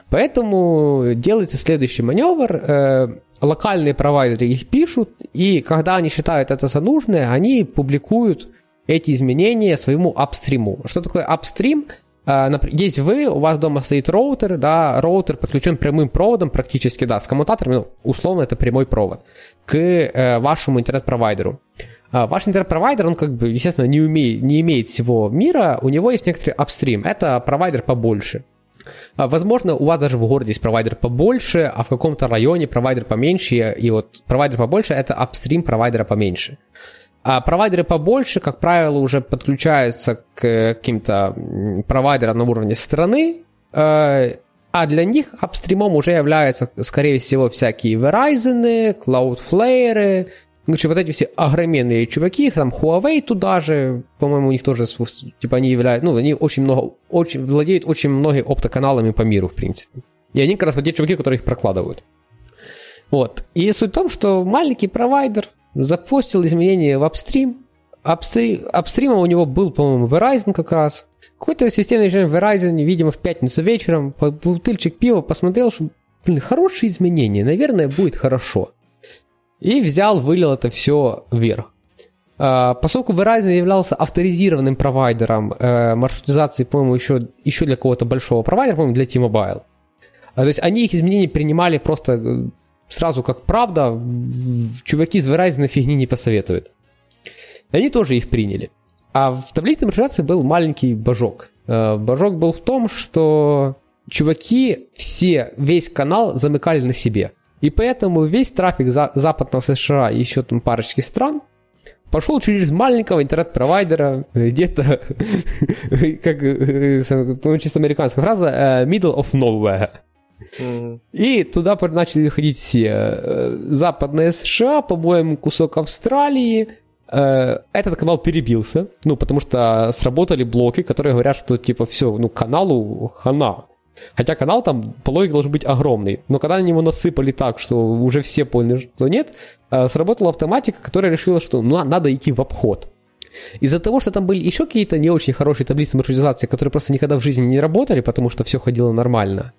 Поэтому делается следующий маневр. Э, локальные провайдеры их пишут, и когда они считают это за нужное, они публикуют эти изменения своему апстриму. Что такое апстрим? Э, есть вы, у вас дома стоит роутер, да, роутер подключен прямым проводом практически, да, с коммутатором, ну, условно это прямой провод, к э, вашему интернет-провайдеру. Ваш интернет-провайдер, он как бы, естественно, не, умеет, не имеет всего мира, у него есть некоторый апстрим, это провайдер побольше. А, возможно, у вас даже в городе есть провайдер побольше, а в каком-то районе провайдер поменьше, и вот провайдер побольше – это апстрим провайдера поменьше. А провайдеры побольше, как правило, уже подключаются к каким-то провайдерам на уровне страны, э, а для них апстримом уже являются, скорее всего, всякие Verizon, Cloudflare, Короче, вот эти все огроменные чуваки, там Huawei туда же, по-моему, у них тоже, типа, они являются, ну, они очень много, очень, владеют очень многими оптоканалами по миру, в принципе. И они как раз вот те чуваки, которые их прокладывают. Вот. И суть в том, что маленький провайдер запустил изменения в апстрим. Апстрим, апстримом у него был, по-моему, Verizon как раз. Какой-то системный инженер Verizon, видимо, в пятницу вечером, бутыльчик пива, посмотрел, что, блин, хорошие изменения, наверное, будет хорошо. И взял, вылил это все вверх. А, поскольку Verizon являлся авторизированным провайдером э, маршрутизации, по-моему, еще, еще для кого-то большого провайдера, по-моему, для T-Mobile. А, то есть они их изменения принимали просто э, сразу как правда. Чуваки из Verizon фигни не посоветуют. Они тоже их приняли. А в таблице маршрутизации был маленький божок. Э, божок был в том, что чуваки все, весь канал замыкали на себе – и поэтому весь трафик за, западного США и еще там парочки стран пошел через маленького интернет-провайдера, где-то, как ну, чисто американская фраза, э, middle of nowhere. И туда начали ходить все. Э, западные США, по-моему, кусок Австралии, э, этот канал перебился, ну, потому что сработали блоки, которые говорят, что, типа, все, ну, каналу хана. Хотя канал там по логике должен быть огромный. Но когда на него насыпали так, что уже все поняли, что нет, э, сработала автоматика, которая решила, что ну, надо идти в обход. Из-за того, что там были еще какие-то не очень хорошие таблицы маршрутизации, которые просто никогда в жизни не работали, потому что все ходило нормально,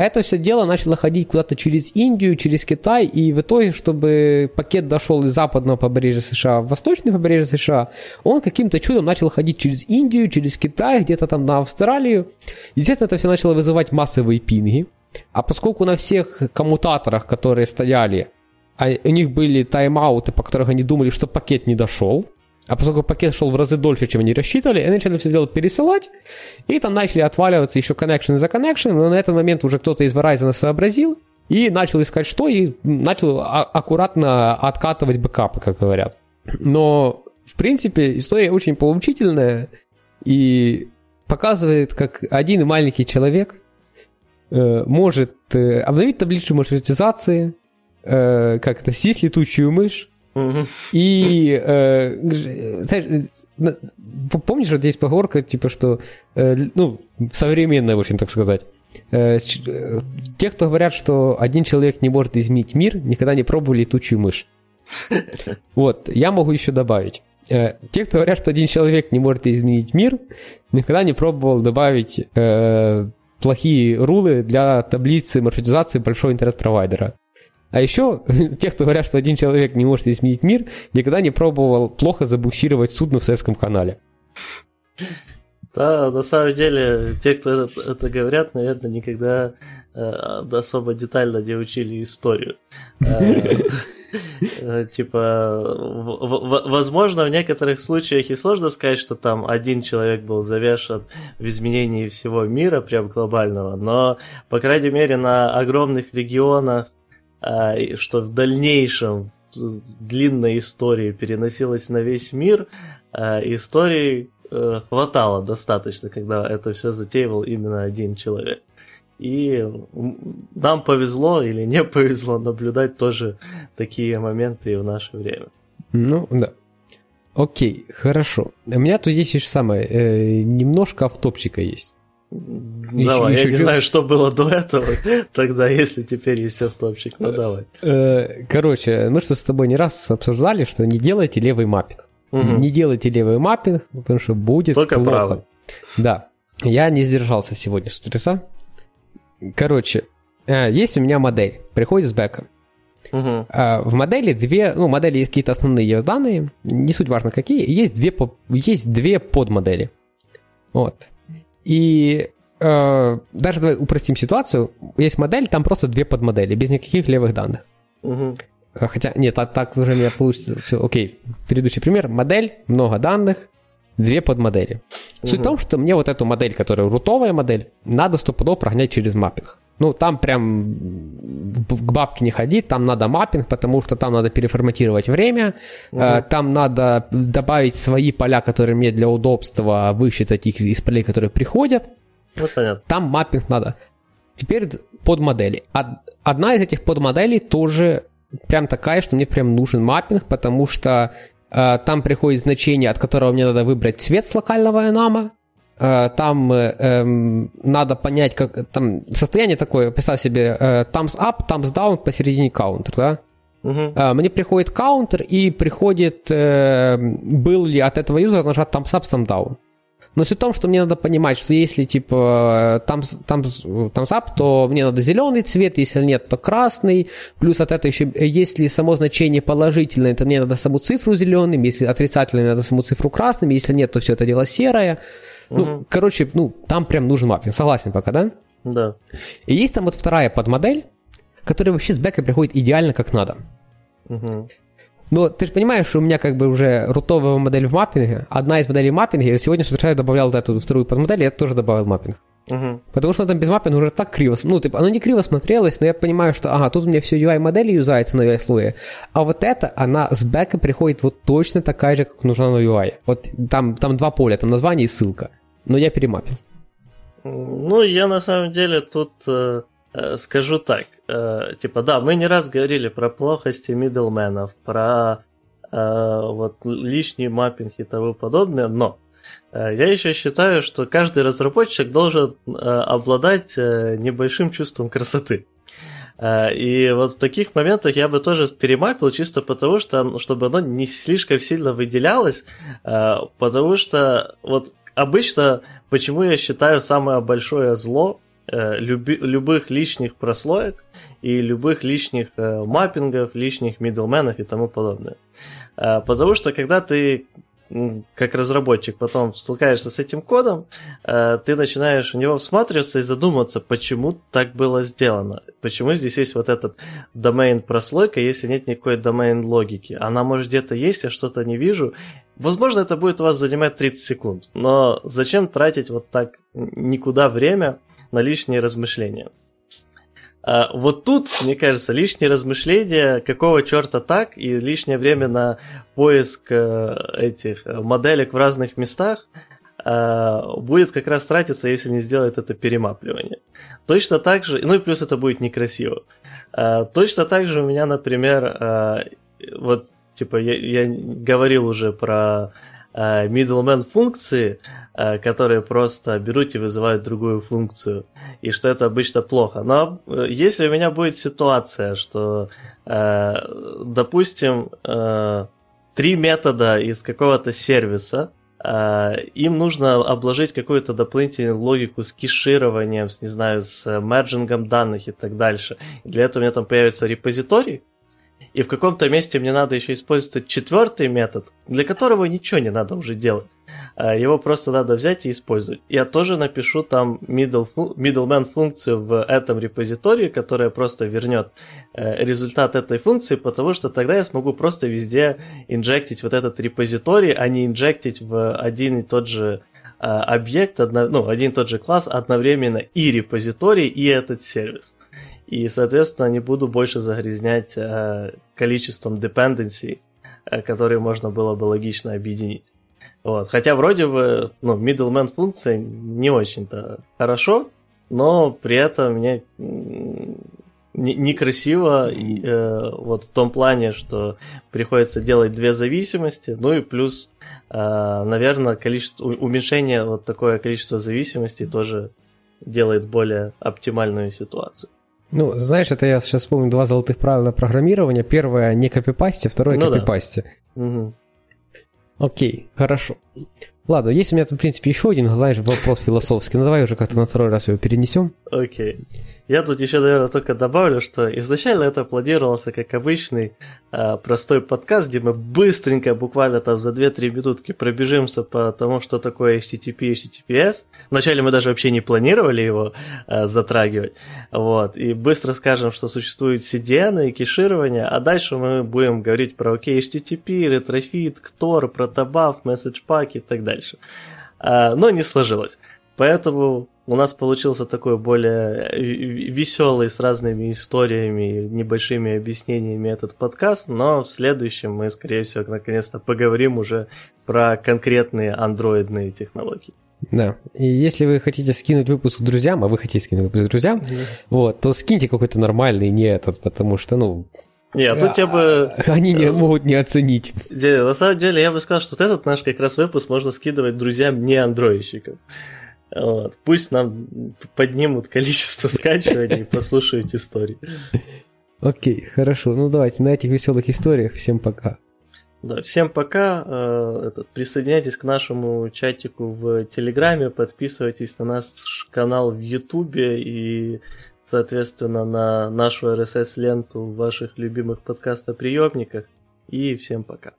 это все дело начало ходить куда-то через Индию, через Китай, и в итоге, чтобы пакет дошел из западного побережья США в восточное побережье США, он каким-то чудом начал ходить через Индию, через Китай, где-то там на Австралию. Естественно, это все начало вызывать массовые пинги. А поскольку на всех коммутаторах, которые стояли, а у них были тайм-ауты, по которых они думали, что пакет не дошел, а поскольку пакет шел в разы дольше, чем они рассчитывали, они начали все дело пересылать, и там начали отваливаться еще коннекшены за коннекшеном, но на этот момент уже кто-то из Verizon сообразил и начал искать что, и начал а- аккуратно откатывать бэкапы, как говорят. Но, в принципе, история очень поучительная и показывает, как один маленький человек э, может э, обновить таблицу маршрутизации, э, как это, съесть летучую мышь, и, э, знаешь, помнишь, вот есть поговорка, типа, что, э, ну, современная, очень так сказать. Э, э, те, кто говорят, что один человек не может изменить мир, никогда не пробовали летучую мышь. Вот, я могу еще добавить. Э, те, кто говорят, что один человек не может изменить мир, никогда не пробовал добавить э, плохие рулы для таблицы маршрутизации большого интернет-провайдера. А еще те, кто говорят, что один человек не может изменить мир, никогда не пробовал плохо забуксировать судно в Советском канале. Да, на самом деле, те, кто это, это говорят, наверное, никогда э, особо детально не учили историю. Э, э, типа, возможно, в некоторых случаях и сложно сказать, что там один человек был завешен в изменении всего мира, прям глобального, но, по крайней мере, на огромных регионах что в дальнейшем длинной истории переносилась на весь мир, а, истории э, хватало достаточно, когда это все затеивал именно один человек. И нам повезло или не повезло наблюдать тоже такие моменты и в наше время. Ну, да. Окей, хорошо. У меня тут здесь еще самое, э, немножко автопчика есть. Давай, еще, я не знаю, что было до этого, тогда, если теперь есть автопчик, ну давай. Э, короче, мы что с тобой не раз обсуждали, что не делайте левый маппинг. Угу. Не делайте левый маппинг, потому что будет Только плохо. правый. Да. Я не сдержался сегодня с утреца. Короче, э, есть у меня модель, приходит с бэком. Угу. В модели две, ну, модели есть какие-то основные ее данные, не суть важно какие, есть две, есть две подмодели. Вот. И э, даже давай упростим ситуацию. Есть модель, там просто две подмодели, без никаких левых данных. Угу. Хотя, нет, так, так уже у меня получится. Все, окей. Предыдущий пример. Модель, много данных, две подмодели. Суть угу. в том, что мне вот эту модель, которая рутовая модель, надо стопудово прогнать через маппинг. Ну, там прям к бабке не ходить, там надо маппинг, потому что там надо переформатировать время, угу. там надо добавить свои поля, которые мне для удобства высчитать их из полей, которые приходят. Ну, понятно. Там маппинг надо. Теперь подмодели. Одна из этих подмоделей тоже прям такая, что мне прям нужен маппинг, потому что э, там приходит значение, от которого мне надо выбрать цвет с локального энама, Э, там эм, надо понять, как там состояние такое, представь себе, э, thumbs up, thumbs down, посередине каунтер, да? Uh-huh. Э, мне приходит каунтер и приходит, э, был ли от этого юзера нажат thumbs up, thumbs down. Но суть в том, что мне надо понимать, что если типа thumbs, thumbs, thumbs up, то мне надо зеленый цвет, если нет, то красный. Плюс от этого еще, если само значение положительное, то мне надо саму цифру зеленым, если отрицательное, мне надо саму цифру красным, если нет, то все это дело серое. Ну, угу. короче, ну, там прям нужен маппинг. Согласен пока, да? Да. И есть там вот вторая подмодель, которая вообще с бэка приходит идеально как надо. Угу. Но ты же понимаешь, что у меня как бы уже рутовая модель в маппинге, одна из моделей маппинга, и сегодня с утра я добавлял вот эту вторую подмодель, я тоже добавил маппинг. Угу. Потому что там без маппинга уже так криво, ну, типа, оно не криво смотрелось, но я понимаю, что, ага, тут у меня все UI-модели юзается на UI-слое, а вот это, она с бэка приходит вот точно такая же, как нужна на UI. Вот там, там два поля, там название и ссылка но я перемапил. Ну, я на самом деле тут э, э, скажу так. Э, типа, да, мы не раз говорили про плохости мидлменов, про вот лишний маппинг и тому подобное, но я еще считаю, что каждый разработчик должен обладать небольшим чувством красоты. И вот в таких моментах я бы тоже перемапил чисто потому, что чтобы оно не слишком сильно выделялось, потому что вот обычно почему я считаю самое большое зло люби, любых лишних прослоек и любых лишних маппингов, лишних миддлменов и тому подобное. Потому что когда ты как разработчик потом столкаешься с этим кодом, э, ты начинаешь в него всматриваться и задуматься, почему так было сделано. Почему здесь есть вот этот домен прослойка, если нет никакой домен логики. Она может где-то есть, я что-то не вижу. Возможно, это будет у вас занимать 30 секунд, но зачем тратить вот так никуда время на лишние размышления? А, вот тут, мне кажется, лишние размышления, какого черта так, и лишнее время на поиск э, этих э, моделек в разных местах а, будет как раз тратиться, если не сделает это перемапливание. Точно так же, ну и плюс это будет некрасиво. А, точно так же у меня, например, вот типа я, я говорил уже про middleman функции, Э, которые просто берут и вызывают другую функцию, и что это обычно плохо. Но э, если у меня будет ситуация, что, э, допустим, три метода из какого-то сервиса, им нужно обложить какую-то дополнительную логику с кешированием, с, не знаю, с мерджингом данных и так дальше. Для этого у меня там появится репозиторий, и в каком-то месте мне надо еще использовать четвертый метод, для которого ничего не надо уже делать. А, его просто надо взять и использовать. Я тоже напишу там middle, middleman функцию в этом репозитории, которая просто вернет э, результат этой функции, потому что тогда я смогу просто везде инжектить вот этот репозиторий, а не инжектить в один и тот же а, объект, ну, один и тот же класс одновременно и репозиторий, и этот сервис. И, соответственно, не буду больше загрязнять э, количеством dependency, э, которые можно было бы логично объединить. Вот. Хотя вроде бы, ну, middleman функция не очень-то хорошо, но при этом мне некрасиво э, вот в том плане, что приходится делать две зависимости, ну и плюс, э, наверное, количество, уменьшение вот такое количество зависимостей тоже делает более оптимальную ситуацию. Ну, знаешь, это я сейчас вспомню два золотых правила программирования. Первое не копипасти, второе ну, копипасти. Да. Угу. Окей, хорошо. Ладно, есть у меня в принципе, еще один, знаешь, вопрос философский. Ну, давай уже как-то на второй раз его перенесем. Окей. Я тут еще, наверное, только добавлю, что изначально это планировался как обычный э, простой подкаст, где мы быстренько, буквально там за 2-3 минутки пробежимся по тому, что такое HTTP и HTTPS. Вначале мы даже вообще не планировали его э, затрагивать. Вот. И быстро скажем, что существует CDN и кеширование, а дальше мы будем говорить про OkHttp, Retrofit, Ktor, Protobuf, MessagePack и так дальше. Э, но не сложилось. Поэтому у нас получился такой более веселый с разными историями, небольшими объяснениями этот подкаст, но в следующем мы, скорее всего, наконец-то поговорим уже про конкретные андроидные технологии. Да. И если вы хотите скинуть выпуск друзьям, а вы хотите скинуть выпуск друзьям, mm-hmm. вот, то скиньте какой-то нормальный, не этот, потому что, ну, не, а тут я бы... Они не могут не оценить. На самом деле, я бы сказал, что вот этот наш как раз выпуск можно скидывать друзьям не андроидщикам. Вот. Пусть нам поднимут количество скачиваний и послушают истории. Окей, хорошо. Ну давайте на этих веселых историях. Всем пока. Да, всем пока. Э, этот, присоединяйтесь к нашему чатику в Телеграме, подписывайтесь на наш канал в Ютубе и, соответственно, на нашу RSS-ленту в ваших любимых подкастоприемниках. И всем пока.